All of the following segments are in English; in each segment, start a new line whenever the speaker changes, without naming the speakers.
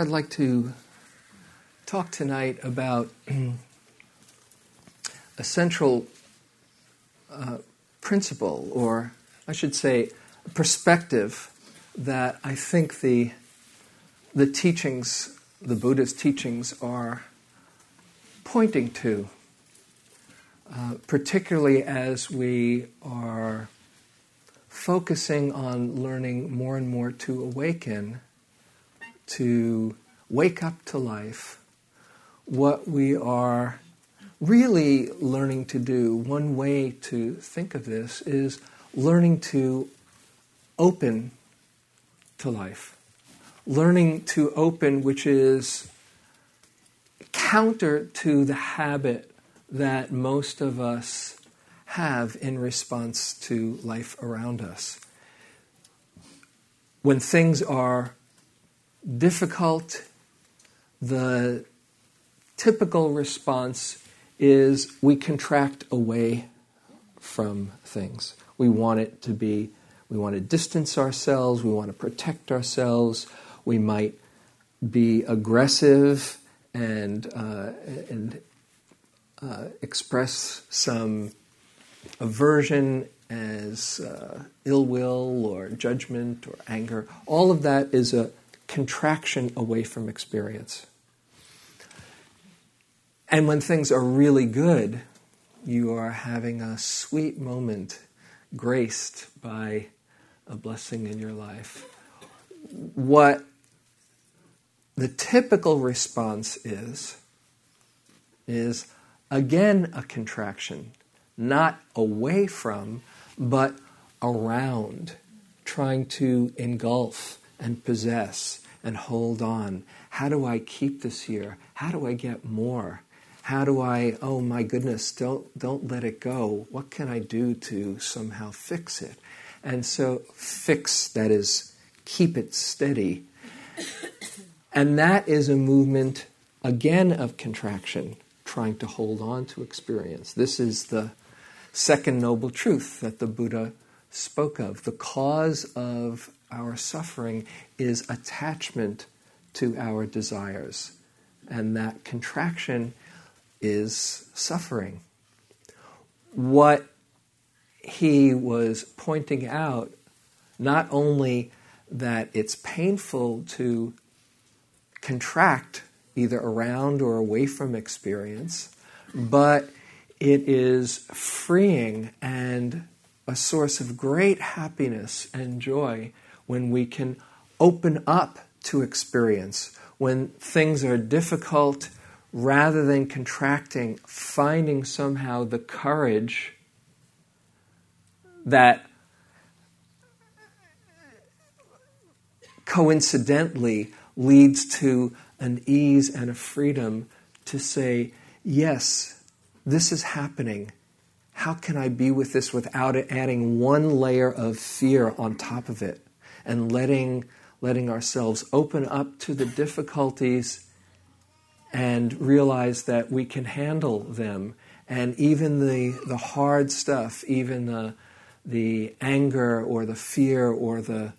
I'd like to talk tonight about a central uh, principle, or I should say, perspective that I think the the teachings, the Buddha's teachings, are pointing to, uh, particularly as we are focusing on learning more and more to awaken to wake up to life, what we are really learning to do, one way to think of this is learning to open to life. Learning to open, which is counter to the habit that most of us have in response to life around us. When things are difficult, the typical response is we contract away from things. We want it to be, we want to distance ourselves, we want to protect ourselves, we might be aggressive and, uh, and uh, express some aversion as uh, ill will or judgment or anger. All of that is a contraction away from experience. And when things are really good, you are having a sweet moment graced by a blessing in your life. What the typical response is, is again a contraction, not away from, but around, trying to engulf and possess and hold on. How do I keep this here? How do I get more? How do I, oh my goodness, don't, don't let it go. What can I do to somehow fix it? And so, fix, that is, keep it steady. And that is a movement, again, of contraction, trying to hold on to experience. This is the second noble truth that the Buddha spoke of. The cause of our suffering is attachment to our desires. And that contraction is suffering. What he was pointing out, not only that it's painful to contract either around or away from experience, but it is freeing and a source of great happiness and joy when we can open up to experience, when things are difficult, rather than contracting, finding somehow the courage that coincidentally leads to an ease and a freedom to say, yes, this is happening. How can I be with this without adding one layer of fear on top of it? And letting, letting ourselves open up to the difficulties and realize that we can handle them. And even the, the hard stuff, even the, the anger or the fear or the,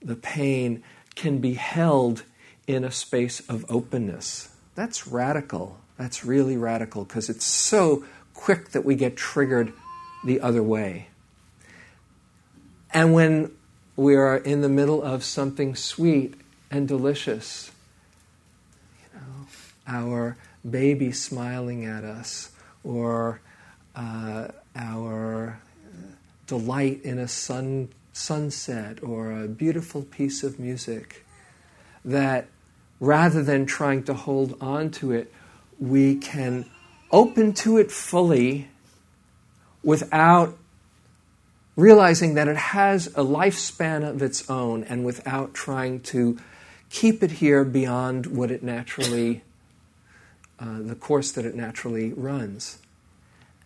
the pain, can be held in a space of openness. That's radical. That's really radical because it's so quick that we get triggered the other way. And when we are in the middle of something sweet and delicious. You know, our baby smiling at us, or uh, our delight in a sun sunset or a beautiful piece of music, that rather than trying to hold on to it, we can open to it fully without realizing that it has a lifespan of its own and without trying to keep it here beyond what it naturally, uh, the course that it naturally runs.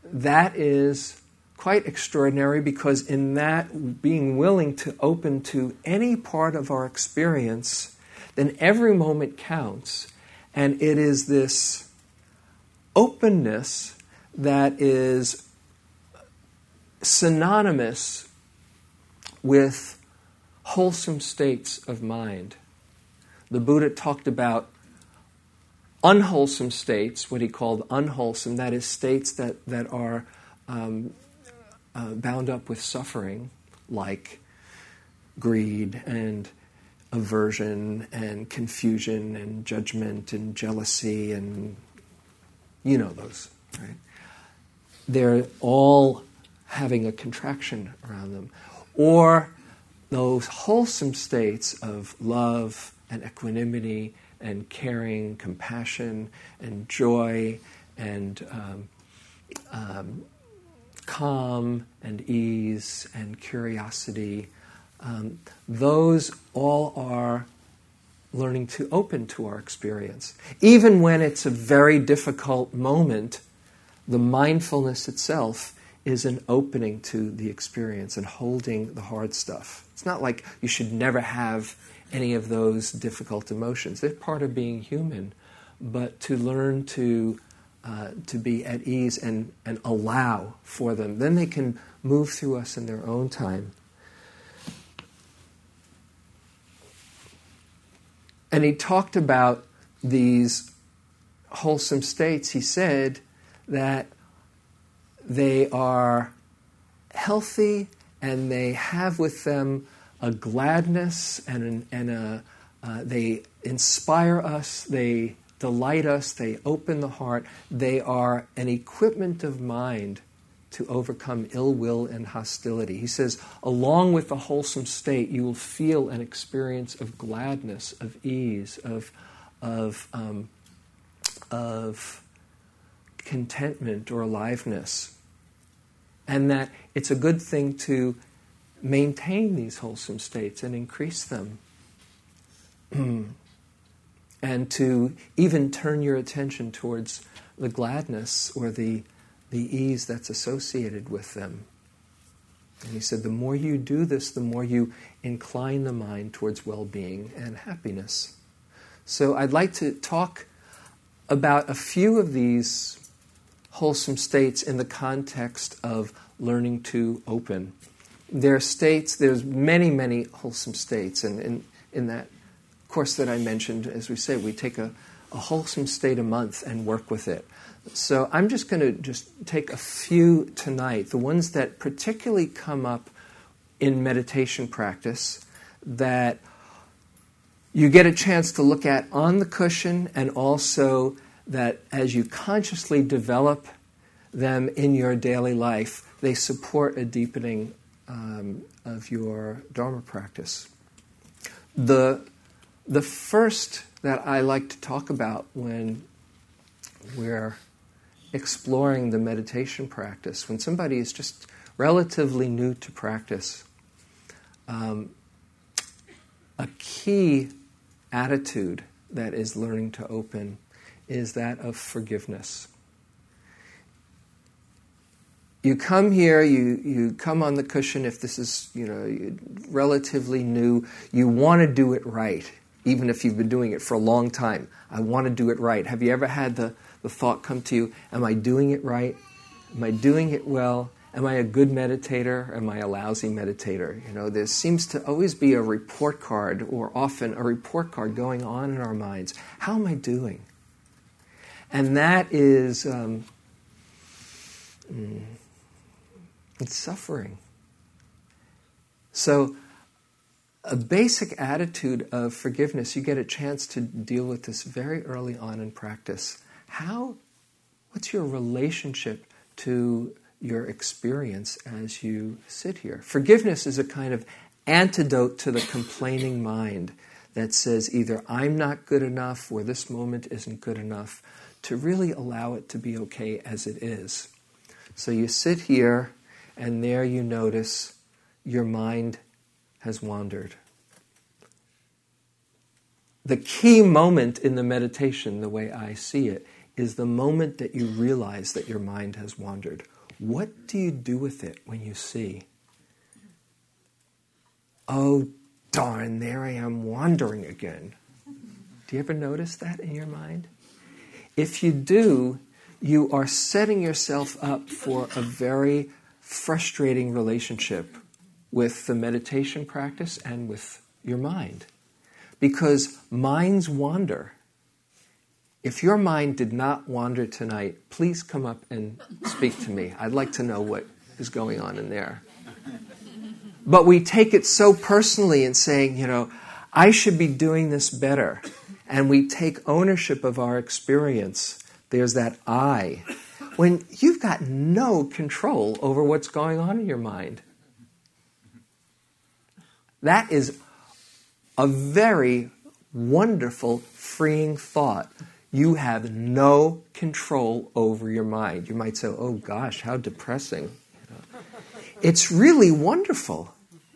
That is quite extraordinary because, in that being willing to open to any part of our experience, then every moment counts. And it is this openness that is synonymous with wholesome states of mind. The Buddha talked about unwholesome states, what he called unwholesome, that is, states that, that are um, uh, bound up with suffering, like greed and aversion and confusion and judgment and jealousy and you know those, right? They're all having a contraction around them. Or those wholesome states of love and equanimity and caring, compassion and joy and um, um, calm and ease and curiosity. Um, those all are learning to open to our experience. Even when it's a very difficult moment, the mindfulness itself is an opening to the experience and holding the hard stuff. It's not like you should never have any of those difficult emotions. They're part of being human. But to learn to, uh, to be at ease and, and allow for them, then they can move through us in their own time. And he talked about these wholesome states. He said that they are healthy and they have with them a gladness and, and a, uh, they inspire us, they delight us, they open the heart, they are an equipment of mind to overcome ill will and hostility. He says, along with the wholesome state, you will feel an experience of gladness, of ease, of, of, um, of contentment or aliveness. And that it's a good thing to maintain these wholesome states and increase them. and to even turn your attention towards the gladness or the, the ease that's associated with them. And he said, the more you do this, the more you incline the mind towards well being and happiness. So I'd like to talk about a few of these wholesome states in the context of learning to open. There are states, there's many, many wholesome states, and in, in that course that I mentioned, as we say, we take a, a wholesome state a month and work with it. So I'm just going to just take a few tonight, the ones that particularly come up in meditation practice that you get a chance to look at on the cushion and also that as you consciously develop them in your daily life, they support a deepening um, of your Dharma practice. The, the first that I like to talk about when we're exploring the meditation practice, when somebody is just relatively new to practice, um, a key attitude that is learning to open is that of forgiveness. You come here, you, you come on the cushion if this is you know relatively new, you want to do it right, even if you've been doing it for a long time. I want to do it right. Have you ever had the, the thought come to you, am I doing it right? Am I doing it well? Am I a good meditator? Am I a lousy meditator? You know, there seems to always be a report card, or often a report card going on in our minds. How am I doing? And that is, um, mm, it's suffering. So, a basic attitude of forgiveness, you get a chance to deal with this very early on in practice. How, what's your relationship to your experience as you sit here. Forgiveness is a kind of antidote to the complaining mind that says either I'm not good enough or this moment isn't good enough, to really allow it to be okay as it is. So you sit here, and there you notice your mind has wandered. The key moment in the meditation, the way I see it, is the moment that you realize that your mind has wandered. What do you do with it when you see? Oh, darn, there I am wandering again. Do you ever notice that in your mind? If you do, you are setting yourself up for a very frustrating relationship with the meditation practice and with your mind. Because minds wander. If your mind did not wander tonight, please come up and speak to me. I'd like to know what is going on in there. But we take it so personally in saying, you know, I should be doing this better. And we take ownership of our experience. There's that I. When you've got no control over what's going on in your mind. That is a very wonderful, freeing thought. You have no control over your mind. You might say, oh gosh, how depressing. You know. It's really wonderful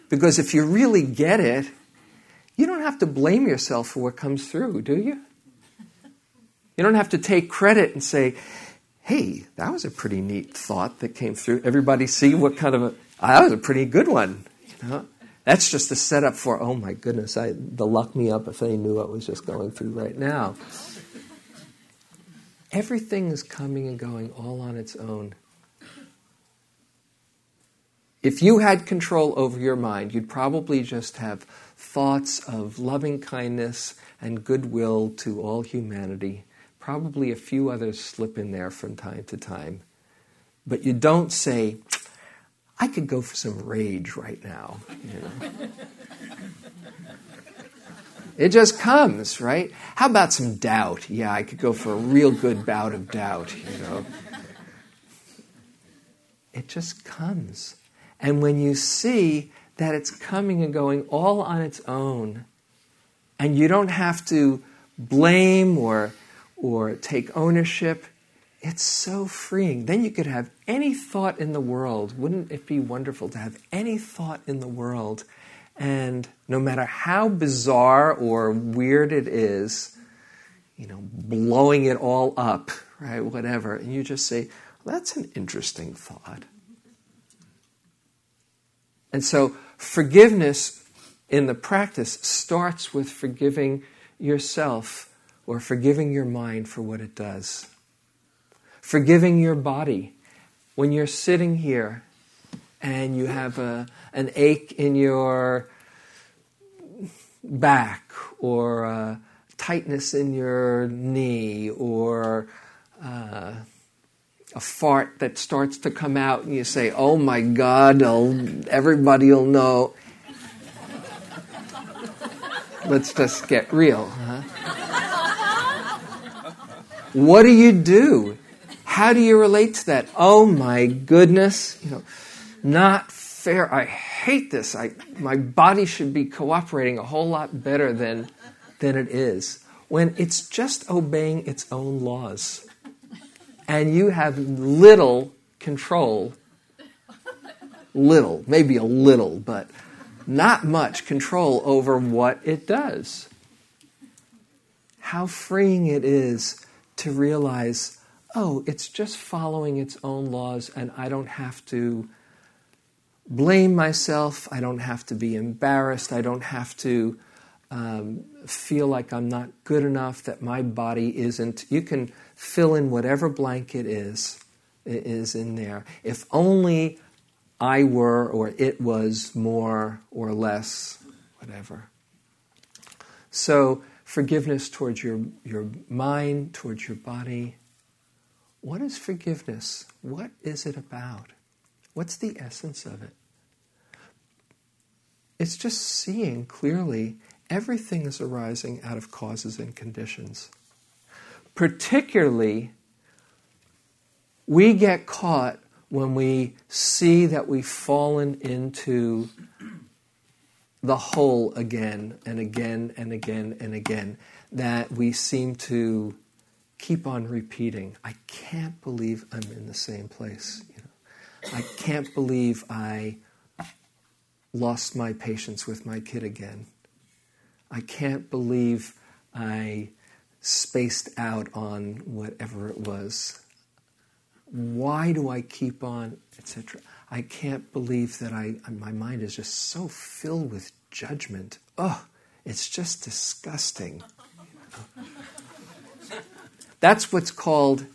because if you really get it, you don't have to blame yourself for what comes through, do you? You don't have to take credit and say, hey, that was a pretty neat thought that came through. Everybody see what kind of a, ah, that was a pretty good one. That's just a setup for, oh my goodness, I, the luck me up if they knew what was just going through right now. Everything is coming and going all on its own. If you had control over your mind, you'd probably just have thoughts of loving kindness and goodwill to all humanity. Probably a few others slip in there from time to time. But you don't say, I could go for some rage right now. You know? it just comes, right? How about some doubt? Yeah, I could go for a real good bout of doubt, you know. It just comes. And when you see that it's coming and going all on its own, and you don't have to blame or, or take ownership, it's so freeing. Then you could have any thought in the world. Wouldn't it be wonderful to have any thought in the world? And no matter how bizarre or weird it is, you know, blowing it all up, right, whatever, and you just say, well, that's an interesting thought. And so forgiveness in the practice starts with forgiving yourself or forgiving your mind for what it does. Forgiving your body. When you're sitting here and you have a, an ache in your back or a tightness in your knee or uh, a fart that starts to come out and you say, oh my God, oh, everybody will know. Let's just get real. Huh? What do you do? How do you relate to that? Oh my goodness, you know, not fair. I hate this. I, my body should be cooperating a whole lot better than, than it is. When it's just obeying its own laws and you have little control. Little, maybe a little, but not much control over what it does. How freeing it is to realize, oh, it's just following its own laws, and I don't have to blame myself. I don't have to be embarrassed. I don't have to um, feel like I'm not good enough, that my body isn't. You can fill in whatever blank it is, in there. If only I were or it was more or less, whatever. So, forgiveness towards your, your mind, towards your body. What is forgiveness? What is it about? What's the essence of it? It's just seeing clearly everything is arising out of causes and conditions. Particularly, we get caught when we see that we've fallen into the hole again and again and again and again, that we seem to keep on repeating. I can't believe I'm in the same place. You know, I can't believe I lost my patience with my kid again. I can't believe I spaced out on whatever it was. Why do I keep on, etc.? I can't believe that I my mind is just so filled with judgment. Oh, it's just disgusting. That's what's called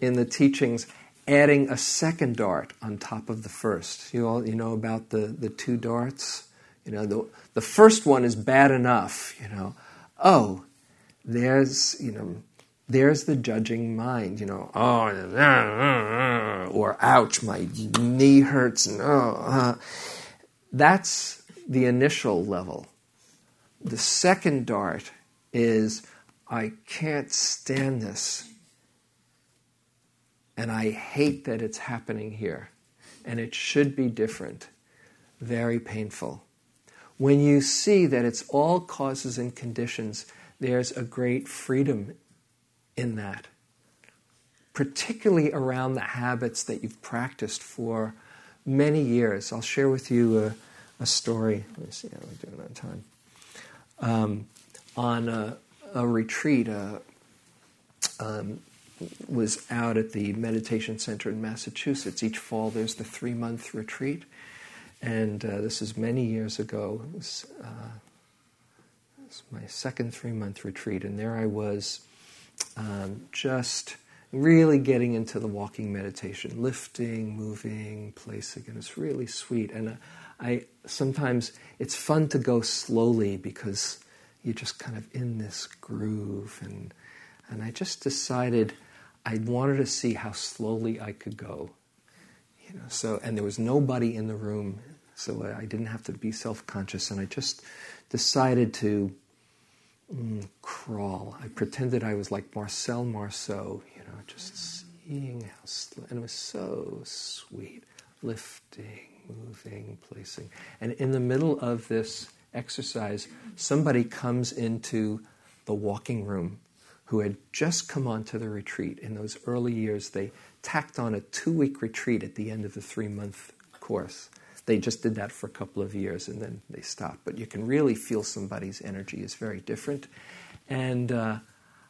in the teachings adding a second dart on top of the first. You all you know about the, the two darts? You know, the, the first one is bad enough, you know. Oh, there's, you know, there's the judging mind, you know, oh, or ouch, my knee hurts, and oh, uh. that's the initial level. The second dart is, I can't stand this. And I hate that it's happening here. And it should be different. Very painful. When you see that it's all causes and conditions, there's a great freedom in that. Particularly around the habits that you've practiced for many years. I'll share with you a, a story. Let me see how we're doing on time. Um, on a, a retreat, uh, um, was out at the meditation center in Massachusetts. Each fall, there's the three month retreat, and uh, this is many years ago. It was, uh, my second three month retreat, and there I was, um, just really getting into the walking meditation, lifting, moving, placing, and it's really sweet. And uh, I sometimes it's fun to go slowly because you're just kind of in this groove and and I just decided I wanted to see how slowly I could go. You know, so and there was nobody in the room, so I didn't have to be self-conscious and I just decided to mm, crawl. I pretended I was like Marcel Marceau, you know, just seeing how slow and it was so sweet, lifting, moving, placing. And in the middle of this exercise, somebody comes into the walking room who had just come onto the retreat. In those early years, they tacked on a two week retreat at the end of the three month course. They just did that for a couple of years and then they stopped. But you can really feel somebody's energy is very different. And, uh,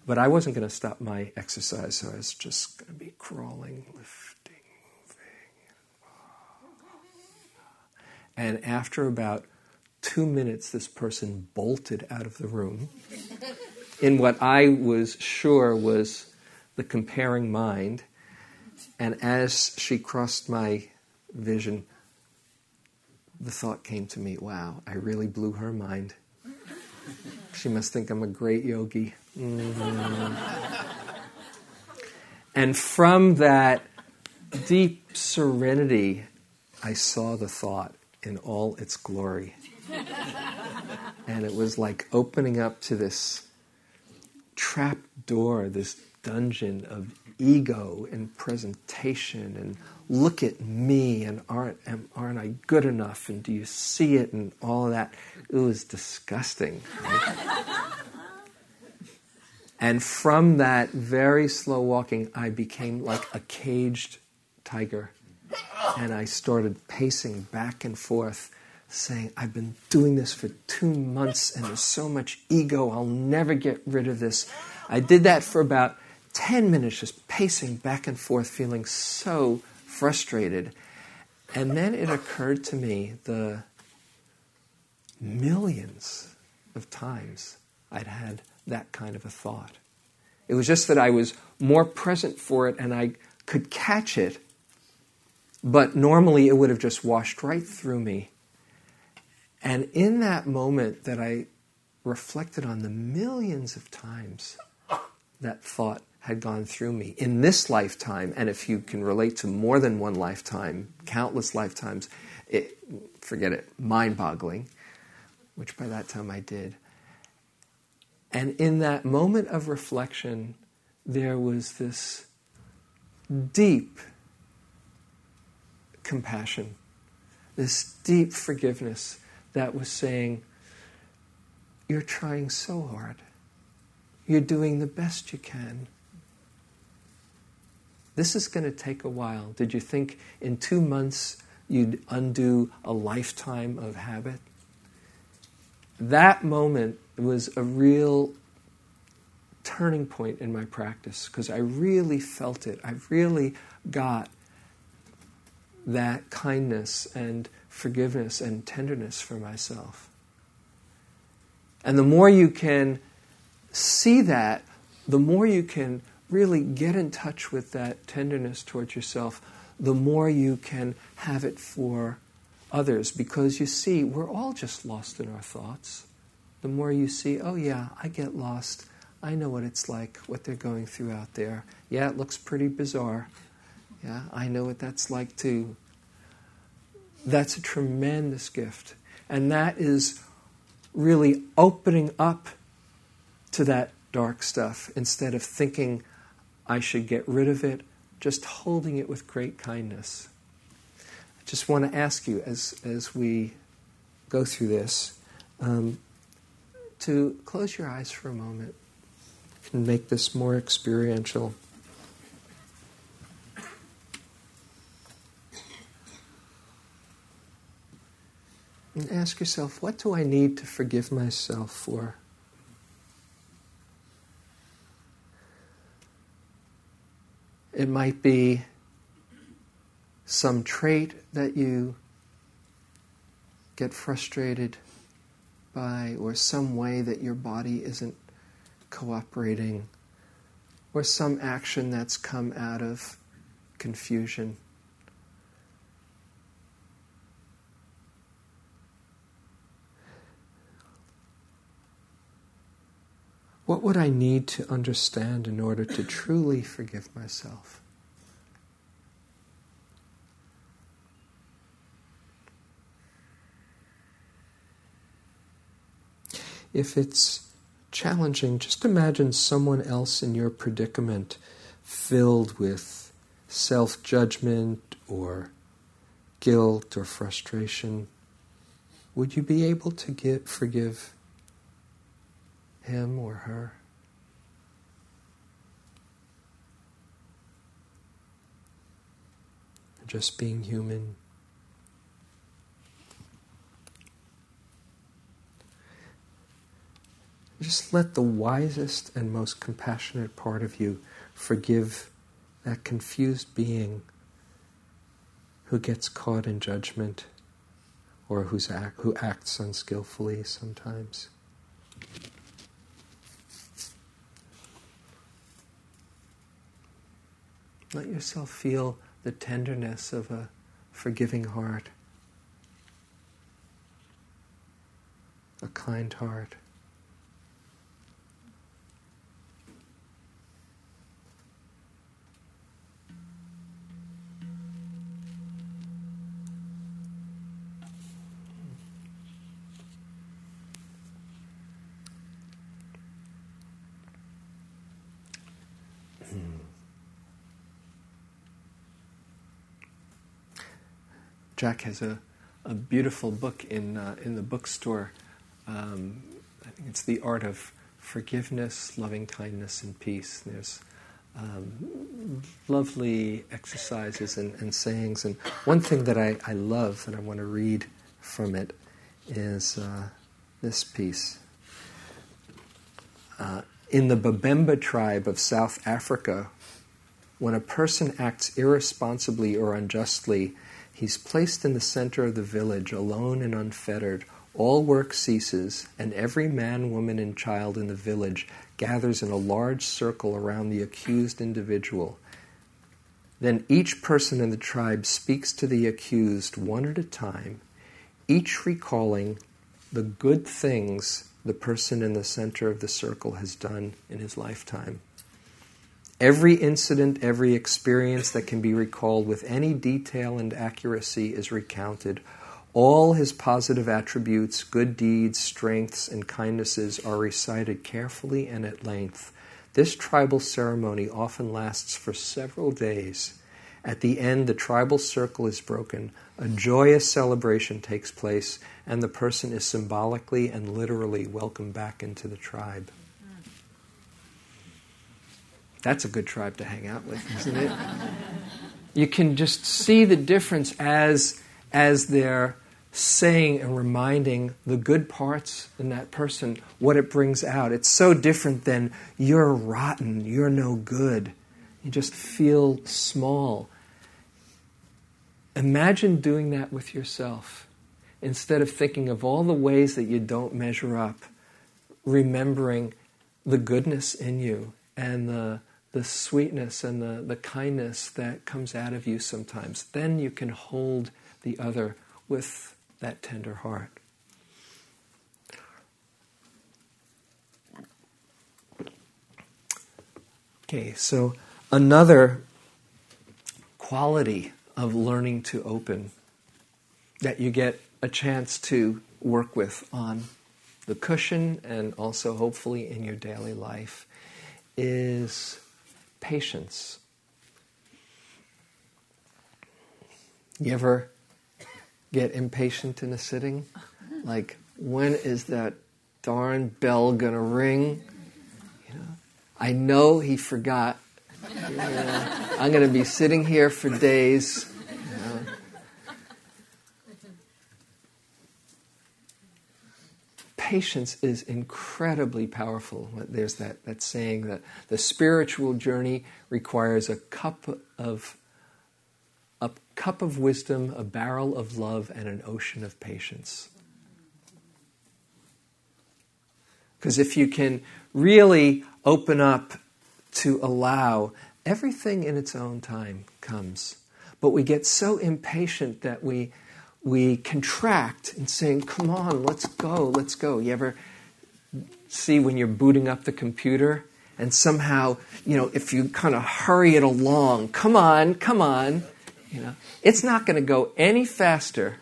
but I wasn't going to stop my exercise, so I was just going to be crawling, lifting, moving. And after about two minutes, this person bolted out of the room in what I was sure was the comparing mind. And as she crossed my vision, the thought came to me wow, I really blew her mind. She must think I'm a great yogi. Mm. and from that deep serenity, I saw the thought in all its glory. and it was like opening up to this trap door, this dungeon of ego and presentation and look at me and aren't, aren't I good enough and do you see it and all of that. It was disgusting. And from that very slow walking, I became like a caged tiger. And I started pacing back and forth saying, I've been doing this for two months and there's so much ego, I'll never get rid of this. I did that for about 10 minutes, just pacing back and forth, feeling so frustrated. And then it occurred to me the millions of times I'd had that kind of a thought. It was just that I was more present for it and I could catch it, but normally it would have just washed right through me and in that moment that I reflected on the millions of times that thought had gone through me in this lifetime, and if you can relate to more than one lifetime, countless lifetimes, it, forget it, mind boggling, which by that time I did. And in that moment of reflection, there was this deep compassion, this deep forgiveness that was saying, You're trying so hard. You're doing the best you can. This is going to take a while. Did you think in two months you'd undo a lifetime of habit? That moment was a real turning point in my practice because I really felt it. I really got that kindness and forgiveness and tenderness for myself. And the more you can see that, the more you can really get in touch with that tenderness towards yourself, the more you can have it for others. Because you see, we're all just lost in our thoughts. The more you see, oh yeah, I get lost. I know what it's like, what they're going through out there. Yeah, it looks pretty bizarre. Yeah, I know what that's like too. That's a tremendous gift. And that is really opening up to that dark stuff instead of thinking I should get rid of it, just holding it with great kindness. I just want to ask you as, as we go through this um, to close your eyes for a moment and make this more experiential. And ask yourself, what do I need to forgive myself for? It might be some trait that you get frustrated by, or some way that your body isn't cooperating, or some action that's come out of confusion. What would I need to understand in order to truly forgive myself? If it's challenging, just imagine someone else in your predicament filled with self judgment or guilt or frustration. Would you be able to get, forgive him or her. Just being human. Just let the wisest and most compassionate part of you forgive that confused being who gets caught in judgment or who's act, who acts unskillfully sometimes. Let yourself feel the tenderness of a forgiving heart, a kind heart. Jack has a, a beautiful book in, uh, in the bookstore. Um, I think it's The Art of Forgiveness, Loving Kindness, and Peace. And there's um, lovely exercises and, and, sayings. And one thing that I, I love and I want to read from it is uh, this piece. Uh, in the Babemba tribe of South Africa, when a person acts irresponsibly or unjustly, He's placed in the center of the village, alone and unfettered. All work ceases, and every man, woman, and child in the village gathers in a large circle around the accused individual. Then each person in the tribe speaks to the accused one at a time, each recalling the good things the person in the center of the circle has done in his lifetime. Every incident, every experience that can be recalled with any detail and accuracy is recounted. All his positive attributes, good deeds, strengths, and kindnesses are recited carefully and at length. This tribal ceremony often lasts for several days. At the end, the tribal circle is broken, a joyous celebration takes place, and the person is symbolically and literally welcomed back into the tribe. That's a good tribe to hang out with, isn't it? you can just see the difference as, as they're saying and reminding the good parts in that person, what it brings out. It's so different than you're rotten, you're no good. You just feel small. Imagine doing that with yourself. Instead of thinking of all the ways that you don't measure up, remembering the goodness in you and the, the sweetness and the, the kindness that comes out of you sometimes. Then you can hold the other with that tender heart. Okay, so another quality of learning to open that you get a chance to work with on the cushion and also hopefully in your daily life is patience. You ever get impatient in a sitting. Like, when is that darn bell gonna ring? You know, I know he forgot. Know, I'm gonna be sitting here for days. You know. Patience is incredibly powerful. There's that, that saying that the spiritual journey requires a cup of a cup of wisdom, a barrel of love, and an ocean of patience. Because if you can really open up to allow, everything in its own time comes. But we get so impatient that we, we contract and saying, Come on, let's go, let's go. You ever see when you're booting up the computer and somehow, you know, if you kind of hurry it along, come on, come on, you know, it's not going to go any faster.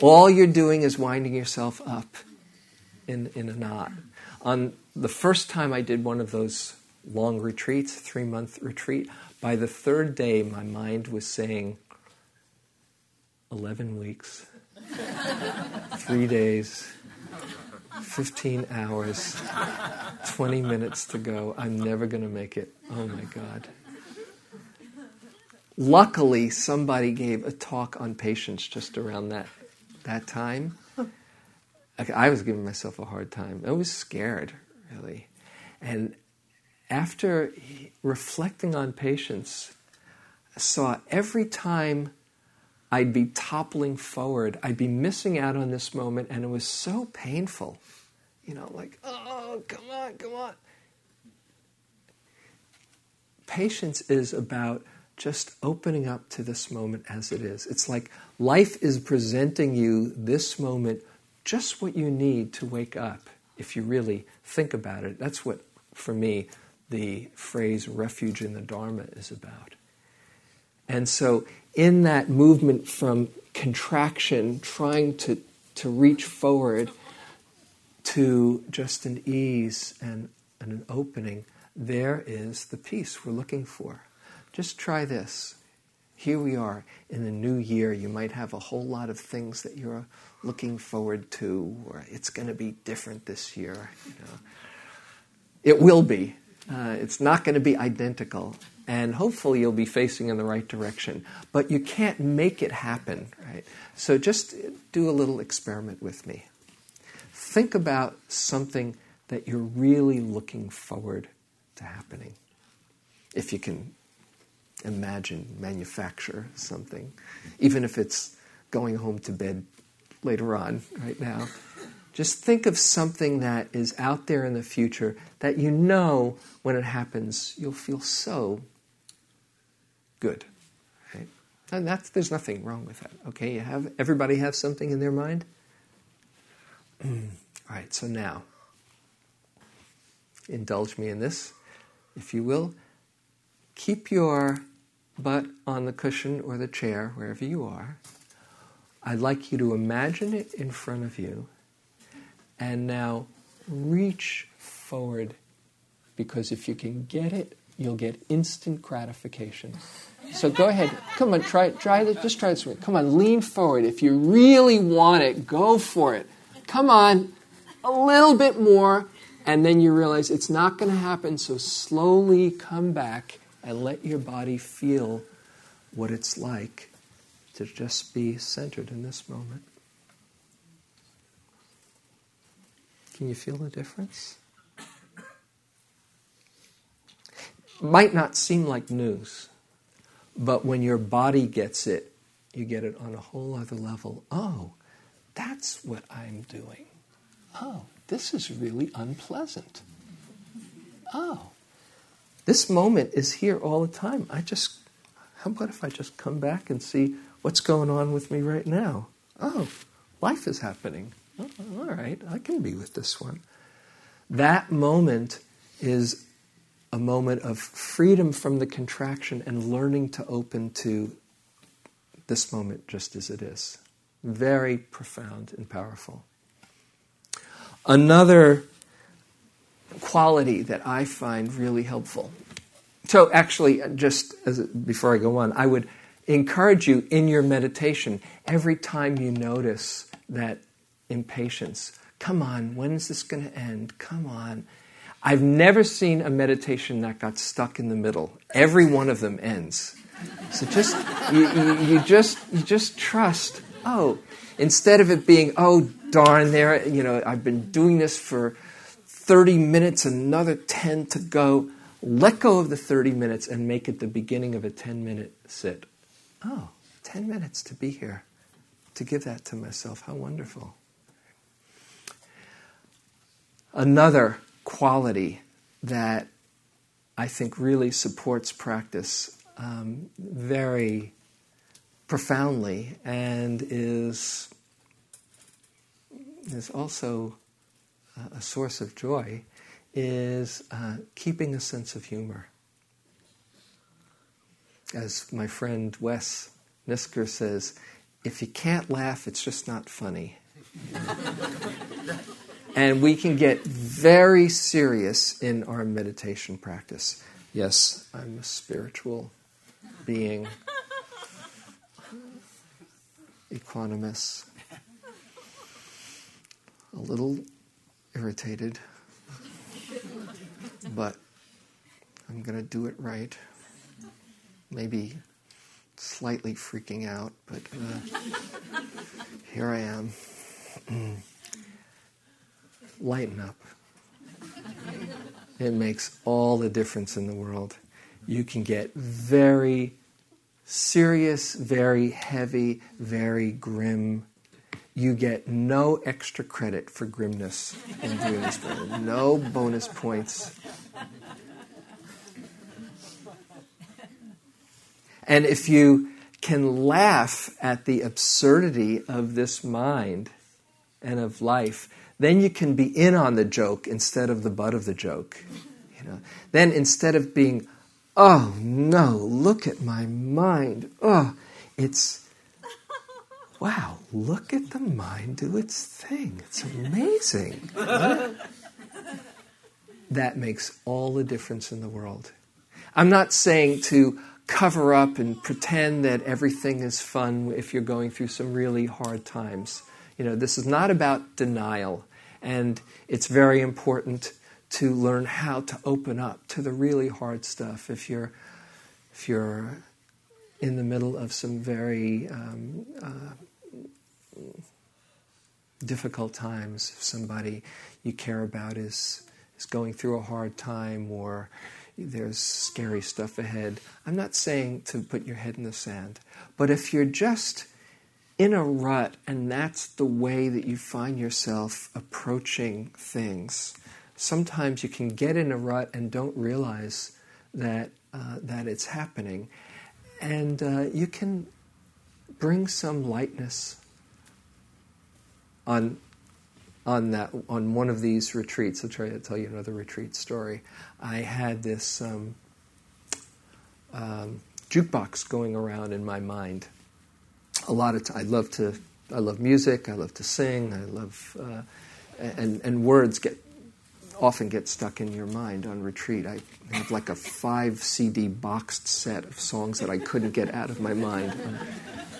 All you're doing is winding yourself up in, in a knot. On the first time I did one of those long retreats, three month retreat, by the third day, my mind was saying, 11 weeks, three days, 15 hours, 20 minutes to go. I'm never going to make it. Oh my God. Luckily, somebody gave a talk on patience just around that, that time. I was giving myself a hard time. I was scared, really. And after reflecting on patience, I saw every time I'd be toppling forward, I'd be missing out on this moment, and it was so painful. You know, like, oh, come on, come on. Patience is about just opening up to this moment as it is. It's like life is presenting you this moment just what you need to wake up if you really think about it. That's what, for me, the phrase refuge in the Dharma is about. And so, in that movement from contraction, trying to, to reach forward, to just an ease and, and an opening, there is the peace we're looking for. Just try this. Here we are in the new year. You might have a whole lot of things that you're looking forward to, or it's going to be different this year. You know. It will be. Uh, it's not going to be identical, and hopefully you'll be facing in the right direction. But you can't make it happen, right? So just do a little experiment with me. Think about something that you're really looking forward to happening. If you can imagine, manufacture something, even if it's going home to bed later on, right now. Just think of something that is out there in the future that you know when it happens, you'll feel so good. Right? And that's, there's nothing wrong with that. Okay, you have everybody have something in their mind? All right, so now, indulge me in this, if you will. Keep your butt on the cushion or the chair, wherever you are. I'd like you to imagine it in front of you and now reach forward because if you can get it you'll get instant gratification. So go ahead. Come on, try, try it. Just try this. Come on, lean forward. If you really want it, go for it. Come on, a little bit more. And then you realize it's not going to happen. So slowly come back and let your body feel what it's like to just be centered in this moment. Can you feel the difference? Might not seem like news, but when your body gets it, you get it on a whole other level. Oh, that's what I'm doing. Oh, this is really unpleasant. Oh, this moment is here all the time. I just, how about if I just come back and see what's going on with me right now? Oh, life is happening. Oh, all right, I can be with this one. That moment is a moment of freedom from the contraction and learning to open to this moment just as it is. Very profound and powerful. Another quality that I find really helpful. So, actually, just as, before I go on, I would encourage you in your meditation, every time you notice that impatience, come on, when is this going to end? Come on. I've never seen a meditation that got stuck in the middle. Every one of them ends. So just you, you, you just you just trust. Oh, instead of it being oh darn there, you know I've been doing this for 30 minutes, another 10 to go. Let go of the 30 minutes and make it the beginning of a 10 minute sit. Oh, 10 minutes to be here, to give that to myself. How wonderful. Another quality that I think really supports practice um, very profoundly and is, is also a source of joy is uh, keeping a sense of humor. As my friend Wes Nisker says, if you can't laugh, it's just not funny. and we can get very serious in our meditation practice. Yes, I'm a spiritual being, equanimous, a little irritated, but I'm going to do it right. Maybe slightly freaking out, but uh, here I am. Lighten up. It makes all the difference in the world. You can get very serious, very heavy, very grim you get no extra credit for grimness in doing this. No bonus points. And if you can laugh at the absurdity of this mind and of life, then you can be in on the joke instead of the butt of the joke. You know, then instead of being, oh no, look at my mind. Oh, it's wow, look at the mind do its thing. It's amazing. that makes all the difference in the world. I'm not saying to cover up and pretend that everything is fun if you're going through some really hard times. You know, this is not about denial, and it's very important to learn how to open up to the really hard stuff if you're if you're in the middle of some very um, uh, difficult times, if somebody you care about is, is going through a hard time or there's scary stuff ahead, I'm not saying to put your head in the sand. But if you're just in a rut and that's the way that you find yourself approaching things, sometimes you can get in a rut and don't realize that, uh, that it's happening. And uh, you can bring some lightness on on that on one of these retreats. I'll try to tell you another retreat story. I had this um, um, jukebox going around in my mind. A lot of t- I love to I love music. I love to sing. I love uh, and and words get often get stuck in your mind on retreat. I have like a five CD boxed set of songs that I couldn't get out of my mind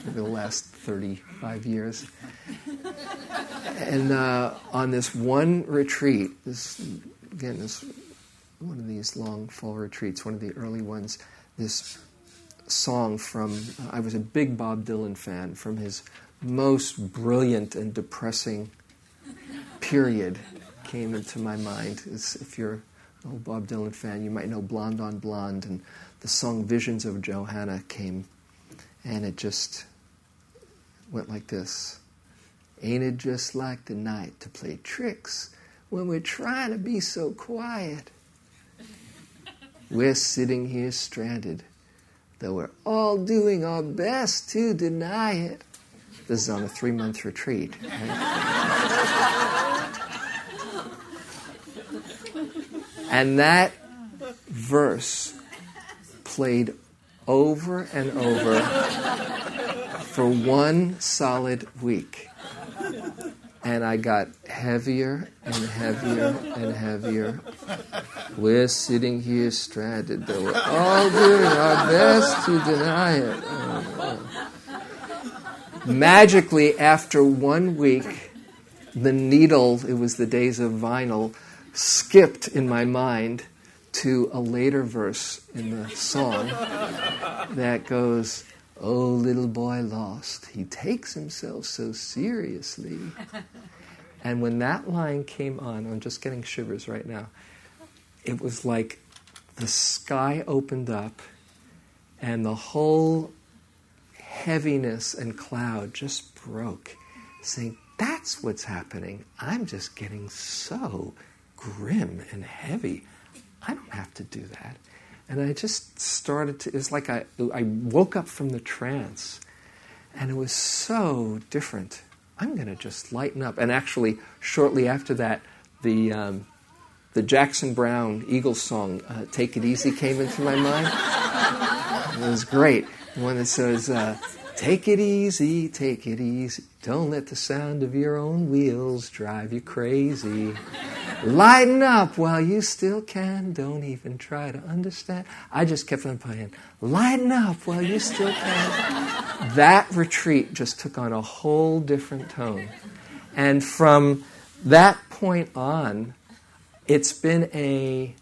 over the last 35 years. And uh, on this one retreat, this again, this one of these long fall retreats, one of the early ones, this song from uh, I was a big Bob Dylan fan from his most brilliant and depressing period came into my mind. It's, if you're an old Bob Dylan fan, you might know Blonde on Blonde, and the song Visions of Johanna came, and it just went like this Ain't it just like the night to play tricks when we're trying to be so quiet? We're sitting here stranded, though we're all doing our best to deny it. This is on a three month retreat. Right? and that verse played over and over for one solid week. And I got heavier and heavier and heavier. We're sitting here stranded, though we're all doing our best to deny it. Magically, after one week, the needle, it was the days of vinyl, skipped in my mind to a later verse in the song that goes, Oh, little boy lost, he takes himself so seriously. And when that line came on, I'm just getting shivers right now, it was like the sky opened up and the whole heaviness and cloud just broke, saying, That's what's happening. I'm just getting so grim and heavy. I don't have to do that. And I just started to, it's like I, I woke up from the trance and it was so different. I'm going to just lighten up. And actually, shortly after that, the, um, the Jackson Browne Eagles song, uh, Take It Easy, came into my mind. It was great. The one that says, uh, Take it easy, take it easy. Don't let the sound of your own wheels drive you crazy. Lighten up while you still can. Don't even try to understand. I just kept on playing. Lighten up while you still can. That retreat just took on a whole different tone. And from that point on, it's been a,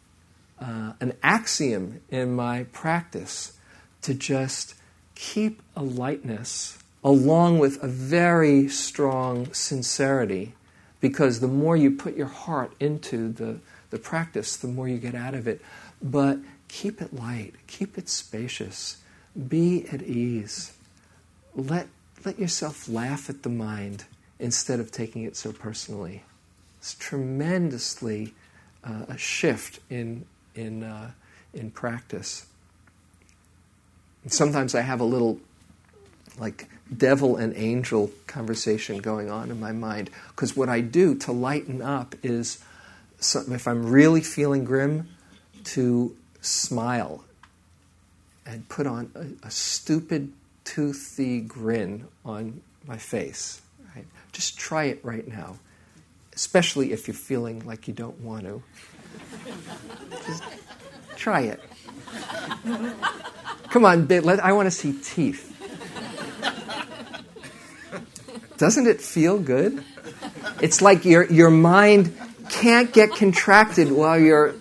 uh, an axiom in my practice to just keep a lightness along with a very strong sincerity because the more you put your heart into the, the practice, the more you get out of it. But keep it light, keep it spacious, be at ease. Let, let yourself laugh at the mind instead of taking it so personally. It's tremendously uh, a shift in, in, uh, in practice. Sometimes I have a little like devil and angel conversation going on in my mind. Because what I do to lighten up is, if I'm really feeling grim, to smile and put on a, a stupid, toothy grin on my face. Right? Just try it right now, especially if you're feeling like you don't want to. Just try it. Come on, let, I want to see teeth. Doesn't it feel good? It's like your, your mind can't get contracted while your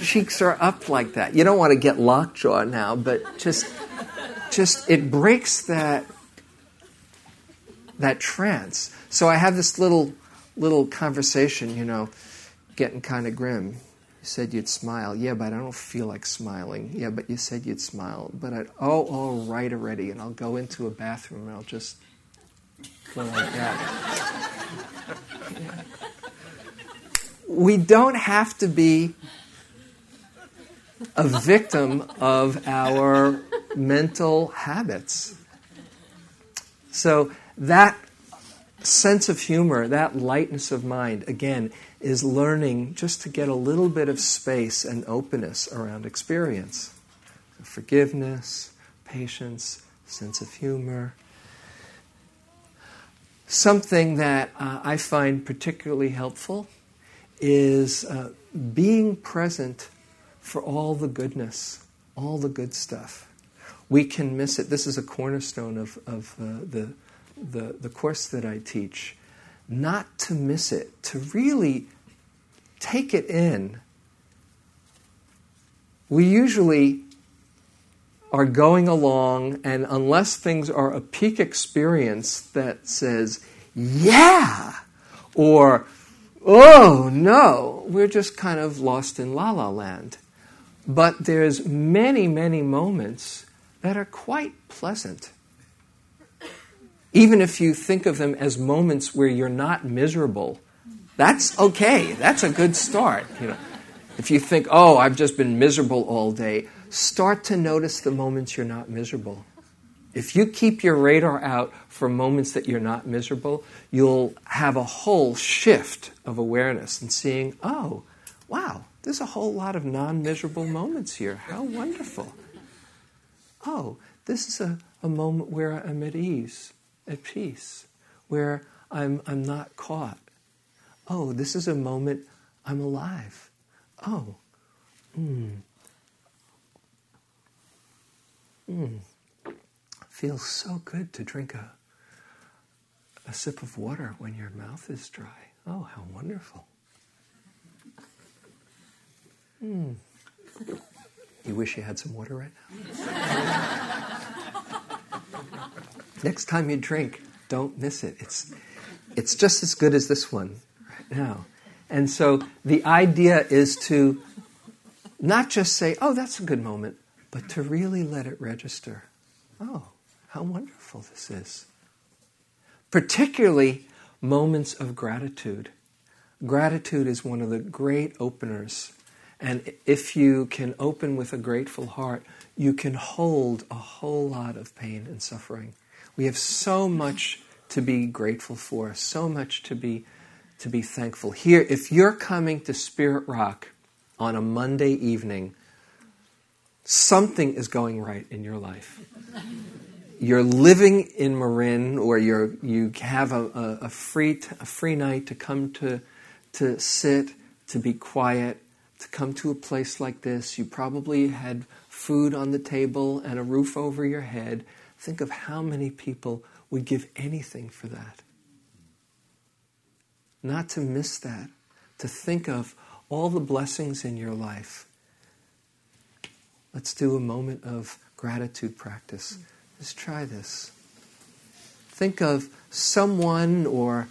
cheeks are up like that. You don't want to get lockjaw now, but just, just it breaks that, that trance. So I have this little, little conversation, you know, getting kind of grim. You said you'd smile. Yeah, but I don't feel like smiling. Yeah, but you said you'd smile. But I'd, oh, all right already. And I'll go into a bathroom and I'll just go like that. We don't have to be a victim of our mental habits. So that sense of humor, that lightness of mind, again, is learning just to get a little bit of space and openness around experience. Forgiveness, patience, sense of humor. Something that uh, I find particularly helpful is uh, being present for all the goodness, all the good stuff. We can miss it. This is a cornerstone of, of uh, the, the, the course that I teach. Not to miss it, to really take it in. We usually are going along, and unless things are a peak experience that says, yeah, or oh no, we're just kind of lost in la la land. But there's many, many moments that are quite pleasant. Even if you think of them as moments where you're not miserable, that's okay. That's a good start. You know, if you think, "Oh, I've just been miserable all day," start to notice the moments you're not miserable. If you keep your radar out for moments that you're not miserable, you'll have a whole shift of awareness and seeing, "Oh, wow, there's a whole lot of non miserable moments here. How wonderful. Oh, this is a, a moment where I'm at ease, at peace, where I'm, I'm not caught. Oh, this is a moment I'm alive. Oh, hmm. Hmm. Feels so good to drink a, a sip of water when your mouth is dry. Oh, how wonderful. Hmm. You wish you had some water right now? Next time you drink, don't miss it. It's, it's just as good as this one right now. And so the idea is to not just say, oh, that's a good moment, but to really let it register. Oh, how wonderful this is. Particularly moments of gratitude. Gratitude is one of the great openers and if you can open with a grateful heart, you can hold a whole lot of pain and suffering. We have so much to be grateful for, so much to be to be thankful. Here, if you're coming to Spirit Rock on a Monday evening, something is going right in your life. You're living in Marin, or you're you have a, a, a free a free night to come to to sit, to be quiet, to come to a place like this. You probably had food on the table and a roof over your head. Think of how many people would give anything for that. Not to miss that, to think of all the blessings in your life. Let's do a moment of gratitude practice. Just try this. Think of someone or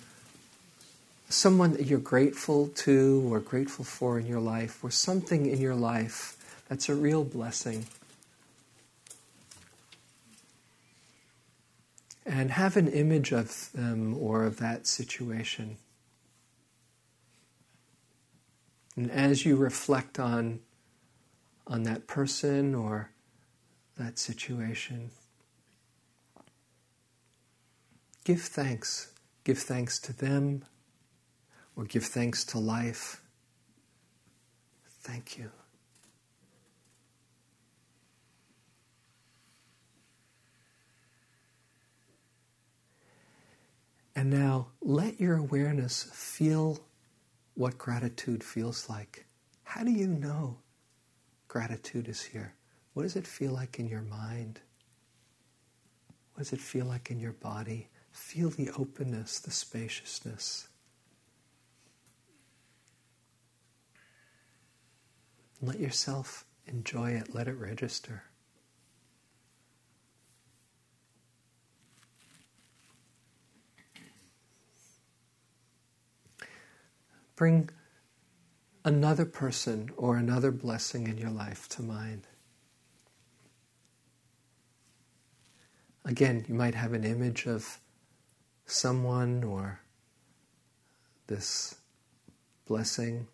someone that you're grateful to or grateful for in your life, or something in your life that's a real blessing. And have an image of them or of that situation. And as you reflect on, on that person or that situation, give thanks. Give thanks to them or give thanks to life. Thank you. And now let your awareness feel what gratitude feels like. How do you know gratitude is here? What does it feel like in your mind? What does it feel like in your body? Feel the openness, the spaciousness. Let yourself enjoy it, let it register. Bring another person or another blessing in your life to mind. Again, you might have an image of someone or this blessing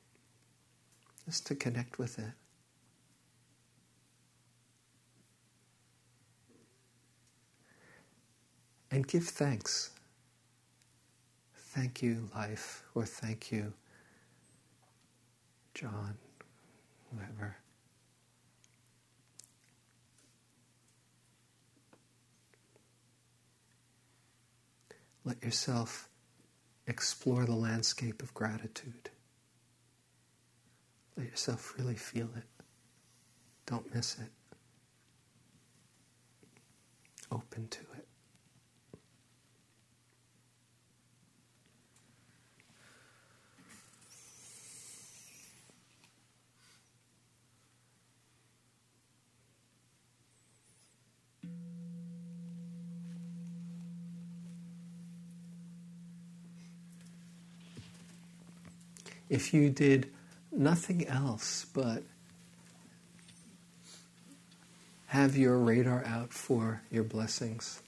just to connect with it. And give thanks. Thank you, life, or thank you, John, whoever. Let yourself explore the landscape of gratitude. Let yourself really feel it. Don't miss it. Open to it. If you did nothing else but have your radar out for your blessings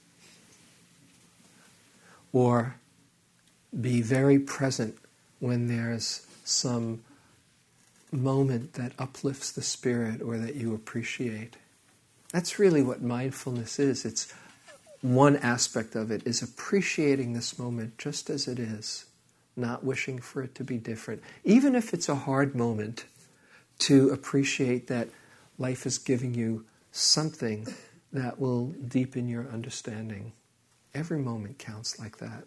or be very present when there's some moment that uplifts the spirit or that you appreciate. That's really what mindfulness is. It's one aspect of it is appreciating this moment just as it is not wishing for it to be different. Even if it's a hard moment, to appreciate that life is giving you something that will deepen your understanding. Every moment counts like that.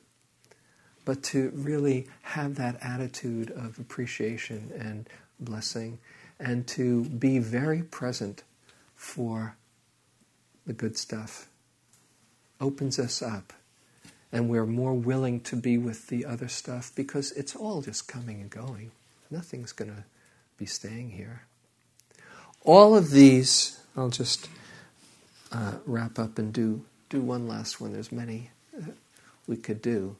But to really have that attitude of appreciation and blessing, and to be very present for the good stuff, opens us up and we're more willing to be with the other stuff because it's all just coming and going. Nothing's going to be staying here. All of these, I'll just uh, wrap up and do, do one last one. There's many uh, we could do.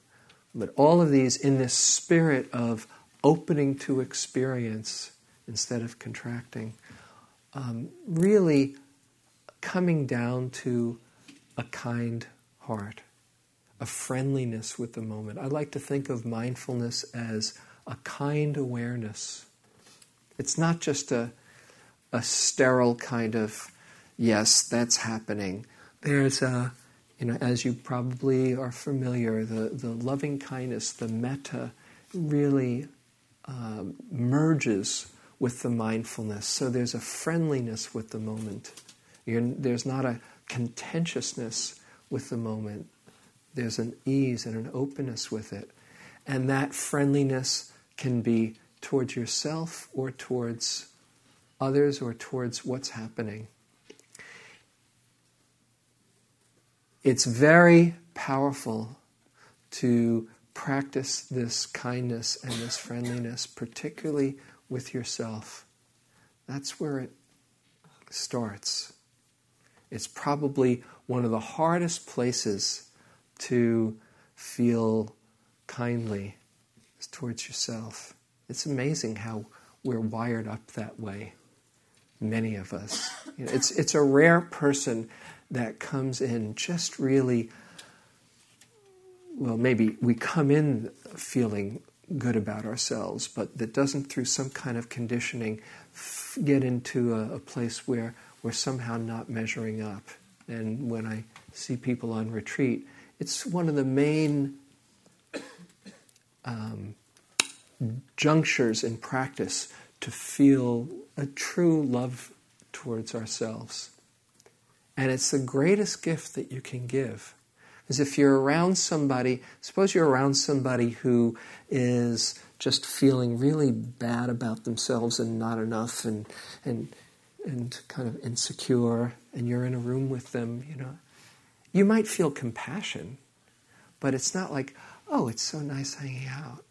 But all of these in this spirit of opening to experience instead of contracting, um, really coming down to a kind heart a friendliness with the moment. I like to think of mindfulness as a kind awareness. It's not just a, a sterile kind of, yes, that's happening. There's a, you know, as you probably are familiar, the, the loving kindness, the metta, really uh, merges with the mindfulness. So there's a friendliness with the moment. You're, there's not a contentiousness with the moment there's an ease and an openness with it. And that friendliness can be towards yourself or towards others or towards what's happening. It's very powerful to practice this kindness and this friendliness, particularly with yourself. That's where it starts. It's probably one of the hardest places to feel kindly towards yourself. It's amazing how we're wired up that way, many of us. You know, it's, it's a rare person that comes in just really, well, maybe we come in feeling good about ourselves, but that doesn't, through some kind of conditioning, f- get into a, a place where we're somehow not measuring up. And when I see people on retreat, it's one of the main um, junctures in practice to feel a true love towards ourselves. And it's the greatest gift that you can give. Because if you're around somebody, suppose you're around somebody who is just feeling really bad about themselves and not enough and, and, and kind of insecure, and you're in a room with them, you know, you might feel compassion, but it's not like, oh, it's so nice hanging out.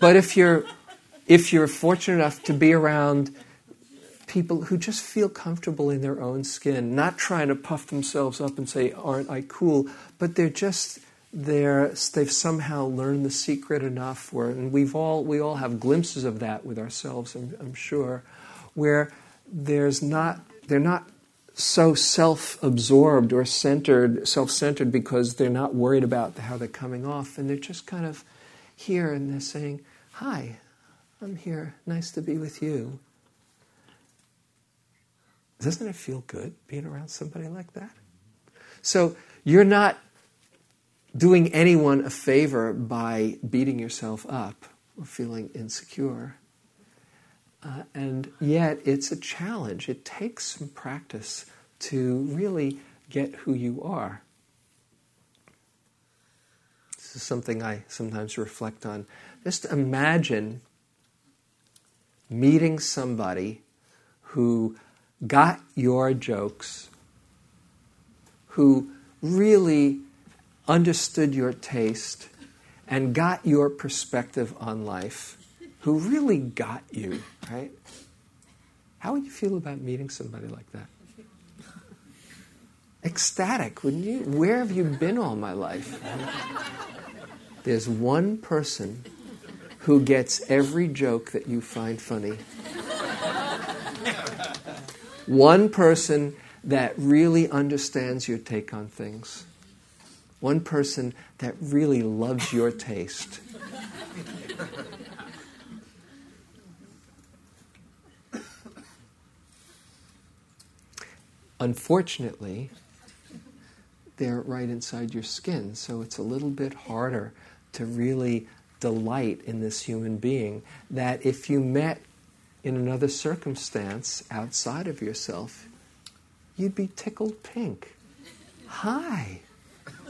but if you're if you're fortunate enough to be around people who just feel comfortable in their own skin, not trying to puff themselves up and say, "Aren't I cool?" but they're just they're, they've somehow learned the secret enough, where, and we've all we all have glimpses of that with ourselves, I'm, I'm sure, where there's not they're not so self-absorbed or centered, self-centered because they're not worried about how they're coming off, and they're just kind of here and they're saying, "Hi, I'm here. Nice to be with you." Doesn't it feel good being around somebody like that? So you're not doing anyone a favor by beating yourself up or feeling insecure. Uh, and yet, it's a challenge. It takes some practice to really get who you are. This is something I sometimes reflect on. Just imagine meeting somebody who got your jokes, who really understood your taste and got your perspective on life, who really got you, right? How would you feel about meeting somebody like that? Ecstatic, wouldn't you? Where have you been all my life? There's one person who gets every joke that you find funny. One person that really understands your take on things. One person that really loves your taste. Unfortunately, they're right inside your skin, so it's a little bit harder to really delight in this human being. That if you met in another circumstance outside of yourself, you'd be tickled pink. Hi,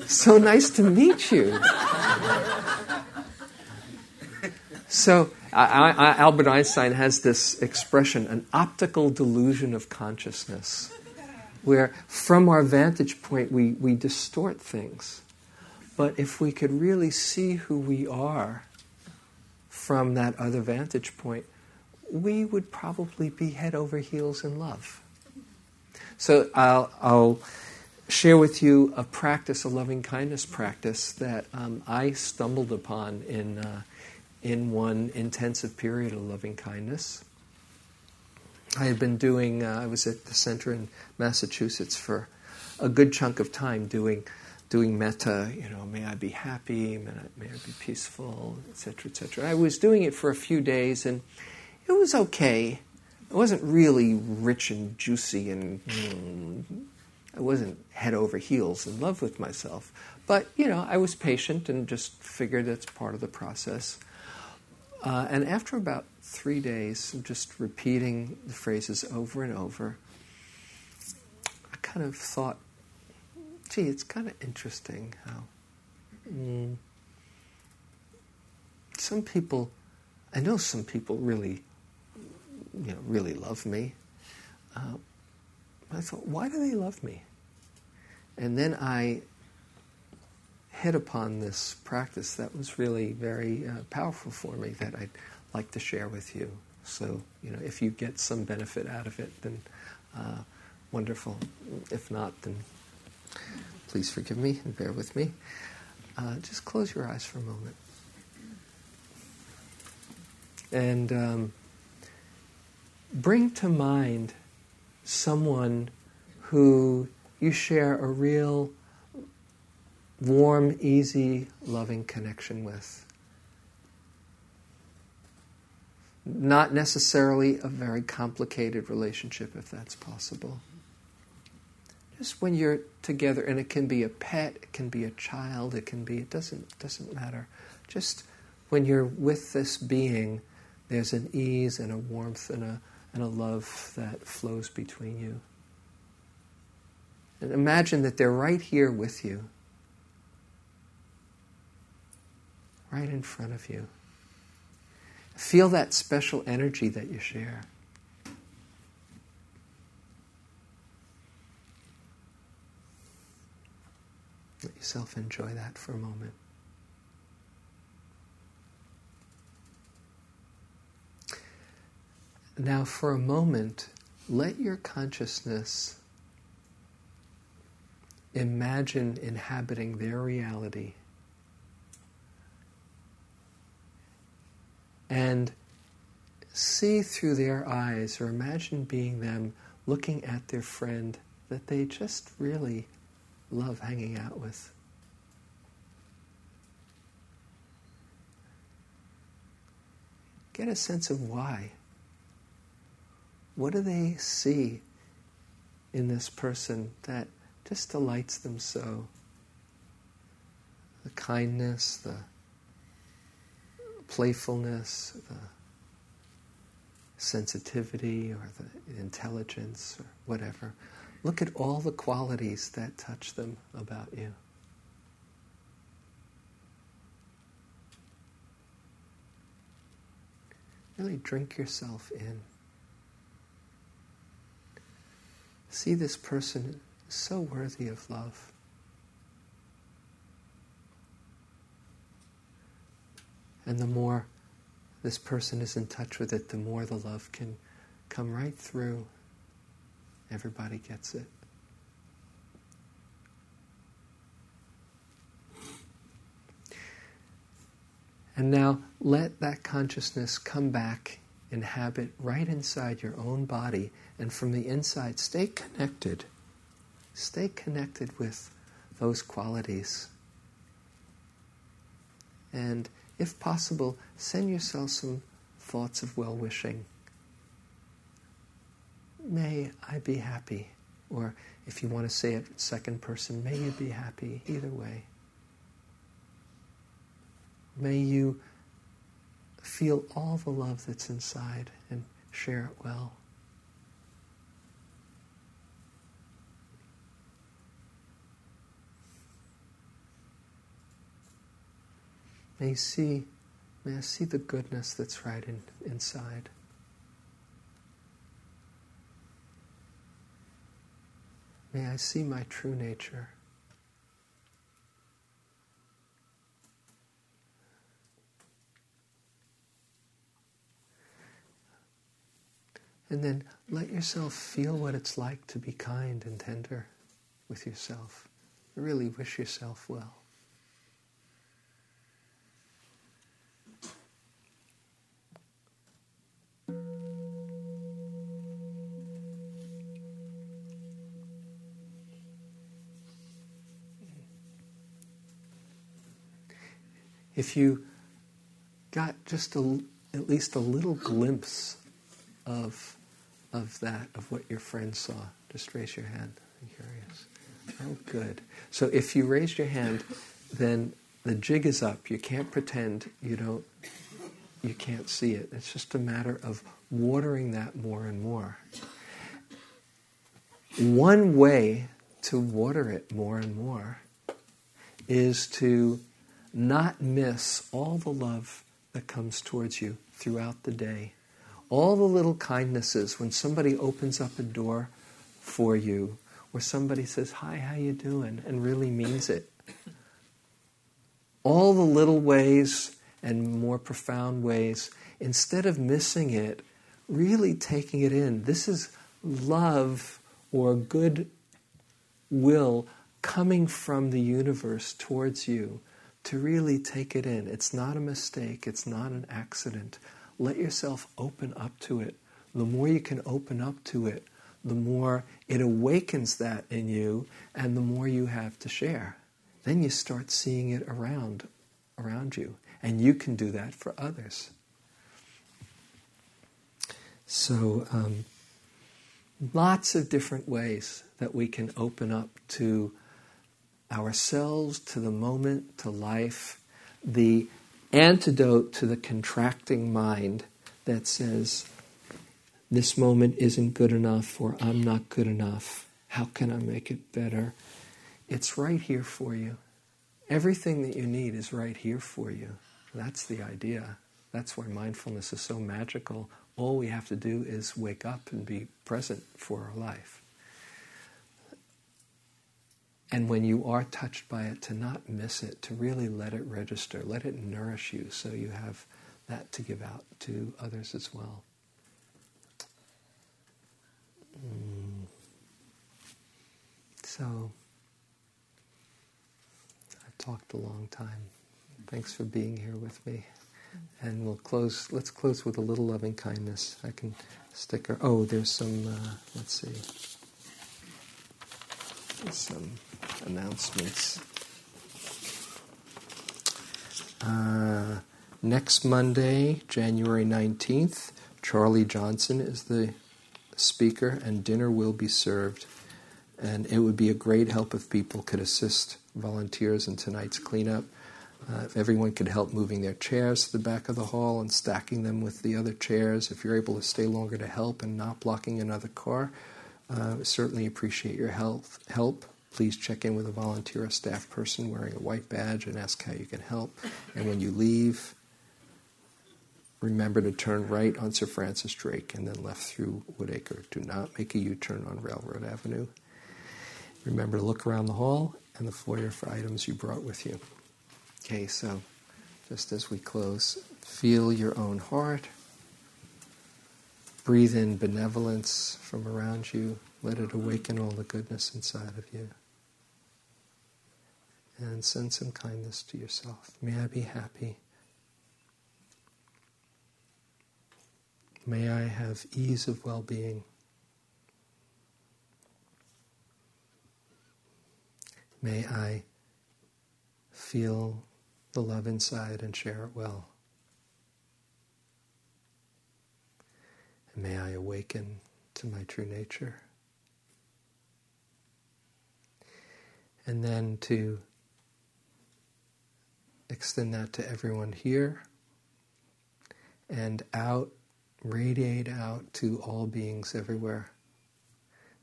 so nice to meet you. So, I, I, Albert Einstein has this expression an optical delusion of consciousness, where from our vantage point we, we distort things. But if we could really see who we are from that other vantage point, we would probably be head over heels in love. So I'll, I'll share with you a practice, a loving kindness practice that um, I stumbled upon in, uh, in one intensive period of loving kindness. I had been doing, uh, I was at the center in Massachusetts for a good chunk of time doing doing metta, you know, may I be happy, may I, may I be peaceful, etc., etc. I was doing it for a few days, and it was okay. It wasn't really rich and juicy, and mm, I wasn't head over heels in love with myself. But you know, I was patient and just figured that's part of the process. Uh, and after about three days of just repeating the phrases over and over, I kind of thought, gee, it's kind of interesting how mm, some people, I know some people really you know, really love me. Uh, I thought, why do they love me? And then I hit upon this practice that was really very uh, powerful for me that I'd like to share with you. So, you know, if you get some benefit out of it, then uh, wonderful. If not, then please forgive me and bear with me. Uh, just close your eyes for a moment. And um, bring to mind someone who you share a real warm, easy, loving connection with. Not necessarily a very complicated relationship, if that's possible. Just when you're together, and it can be a pet, it can be a child, it can be, it doesn't, doesn't matter. Just when you're with this being, there's an ease and a warmth and a and a love that flows between you. And imagine that they're right here with you, right in front of you. Feel that special energy that you share. Let yourself enjoy that for a moment. Now, for a moment, let your consciousness imagine inhabiting their reality. And see through their eyes, or imagine being them looking at their friend that they just really love hanging out with. Get a sense of why. What do they see in this person that just delights them so? The kindness, the playfulness, the sensitivity, or the intelligence, or whatever. Look at all the qualities that touch them about you. Really drink yourself in. See this person so worthy of love. And the more this person is in touch with it, the more the love can come right through. Everybody gets it. And now let that consciousness come back, inhabit right inside your own body, and from the inside, stay connected. Stay connected with those qualities. And if possible, send yourself some thoughts of well wishing. May I be happy. Or if you want to say it second person, may you be happy. Either way. May you feel all the love that's inside and share it well. May you see, may I see the goodness that's right in, inside. May I see my true nature. And then let yourself feel what it's like to be kind and tender with yourself. Really wish yourself well. If you got just a, at least a little glimpse of of that, of what your friend saw? Just raise your hand. I'm curious. Oh, good. So if you raised your hand, then the jig is up. You can't pretend you don't, you can't see it. It's just a matter of watering that more and more. One way to water it more and more is to not miss all the love that comes towards you throughout the day. All the little kindnesses when somebody opens up a door for you or somebody says hi how you doing? and really means it. All the little ways and more profound ways instead of missing it really taking it in. This is love or good will coming from the universe towards you to really take it in it's not a mistake it's not an accident let yourself open up to it. The more you can open up to it, the more it awakens that in you and the more you have to share. Then you start seeing it around around you and you can do that for others. So um, lots of different ways that we can open up to ourselves, to the moment, to life. The antidote to the contracting mind that says, this moment isn't good enough or I'm not good enough. How can I make it better? It's right here for you. Everything that you need is right here for you. That's the idea. That's why mindfulness is so magical. All we have to do is wake up and be present for our life. And when you are touched by it, to not miss it, to really let it register, let it nourish you so you have that to give out to others as well. Mm. So, I've talked a long time. Thanks for being here with me. And we'll close, let's close with a little loving kindness. I can stick, her, oh, there's some, uh, let's see some announcements. Uh, next Monday, January 19th, Charlie Johnson is the speaker, and dinner will be served. And it would be a great help if people could assist volunteers in tonight's cleanup. Uh, if everyone could help moving their chairs to the back of the hall and stacking them with the other chairs, if you're able to stay longer to help and not blocking another car, uh, certainly appreciate your help. Help. Please check in with a volunteer or staff person wearing a white badge and ask how you can help. And when you leave, remember to turn right on Sir Francis Drake and then left through Woodacre. Do not make a U turn on Railroad Avenue. Remember to look around the hall and the foyer for items you brought with you. Okay, so just as we close, feel your own heart. Breathe in benevolence from around you. Let it awaken all the goodness inside of you. And send some kindness to yourself. May I be happy. May I have ease of well being. May I feel the love inside and share it well. And may I awaken to my true nature. And then to extend that to everyone here and out, radiate out to all beings everywhere.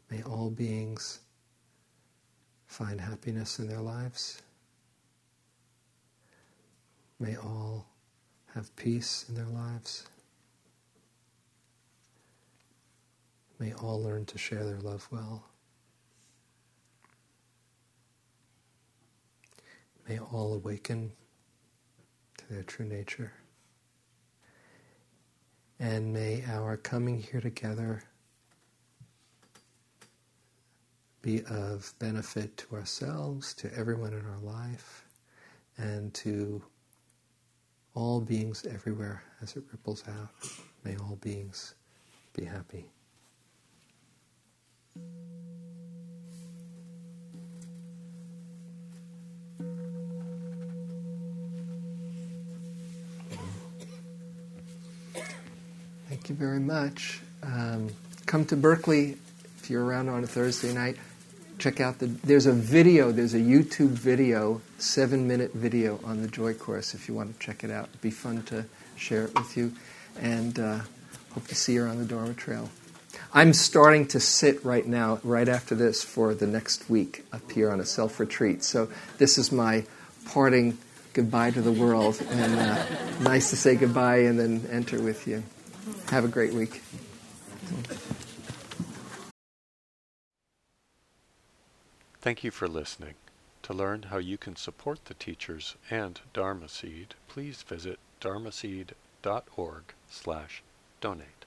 May all beings find happiness in their lives. May all have peace in their lives. May all learn to share their love well. May all awaken to their true nature. And may our coming here together be of benefit to ourselves, to everyone in our life, and to all beings everywhere as it ripples out. May all beings be happy. Thank you very much. Um, come to Berkeley if you're around on a Thursday night check out the there's a video there's a youtube video seven minute video on the joy course if you want to check it out. It'd be fun to share it with you. And uh, hope to see you on the dharma trail i'm starting to sit right now right after this for the next week up here on a self retreat so this is my parting goodbye to the world and uh, nice to say goodbye and then enter with you have a great week
Thank you for listening. To learn how you can support the teachers and Dharma Seed, please visit dharma dharmaseed.org slash donate.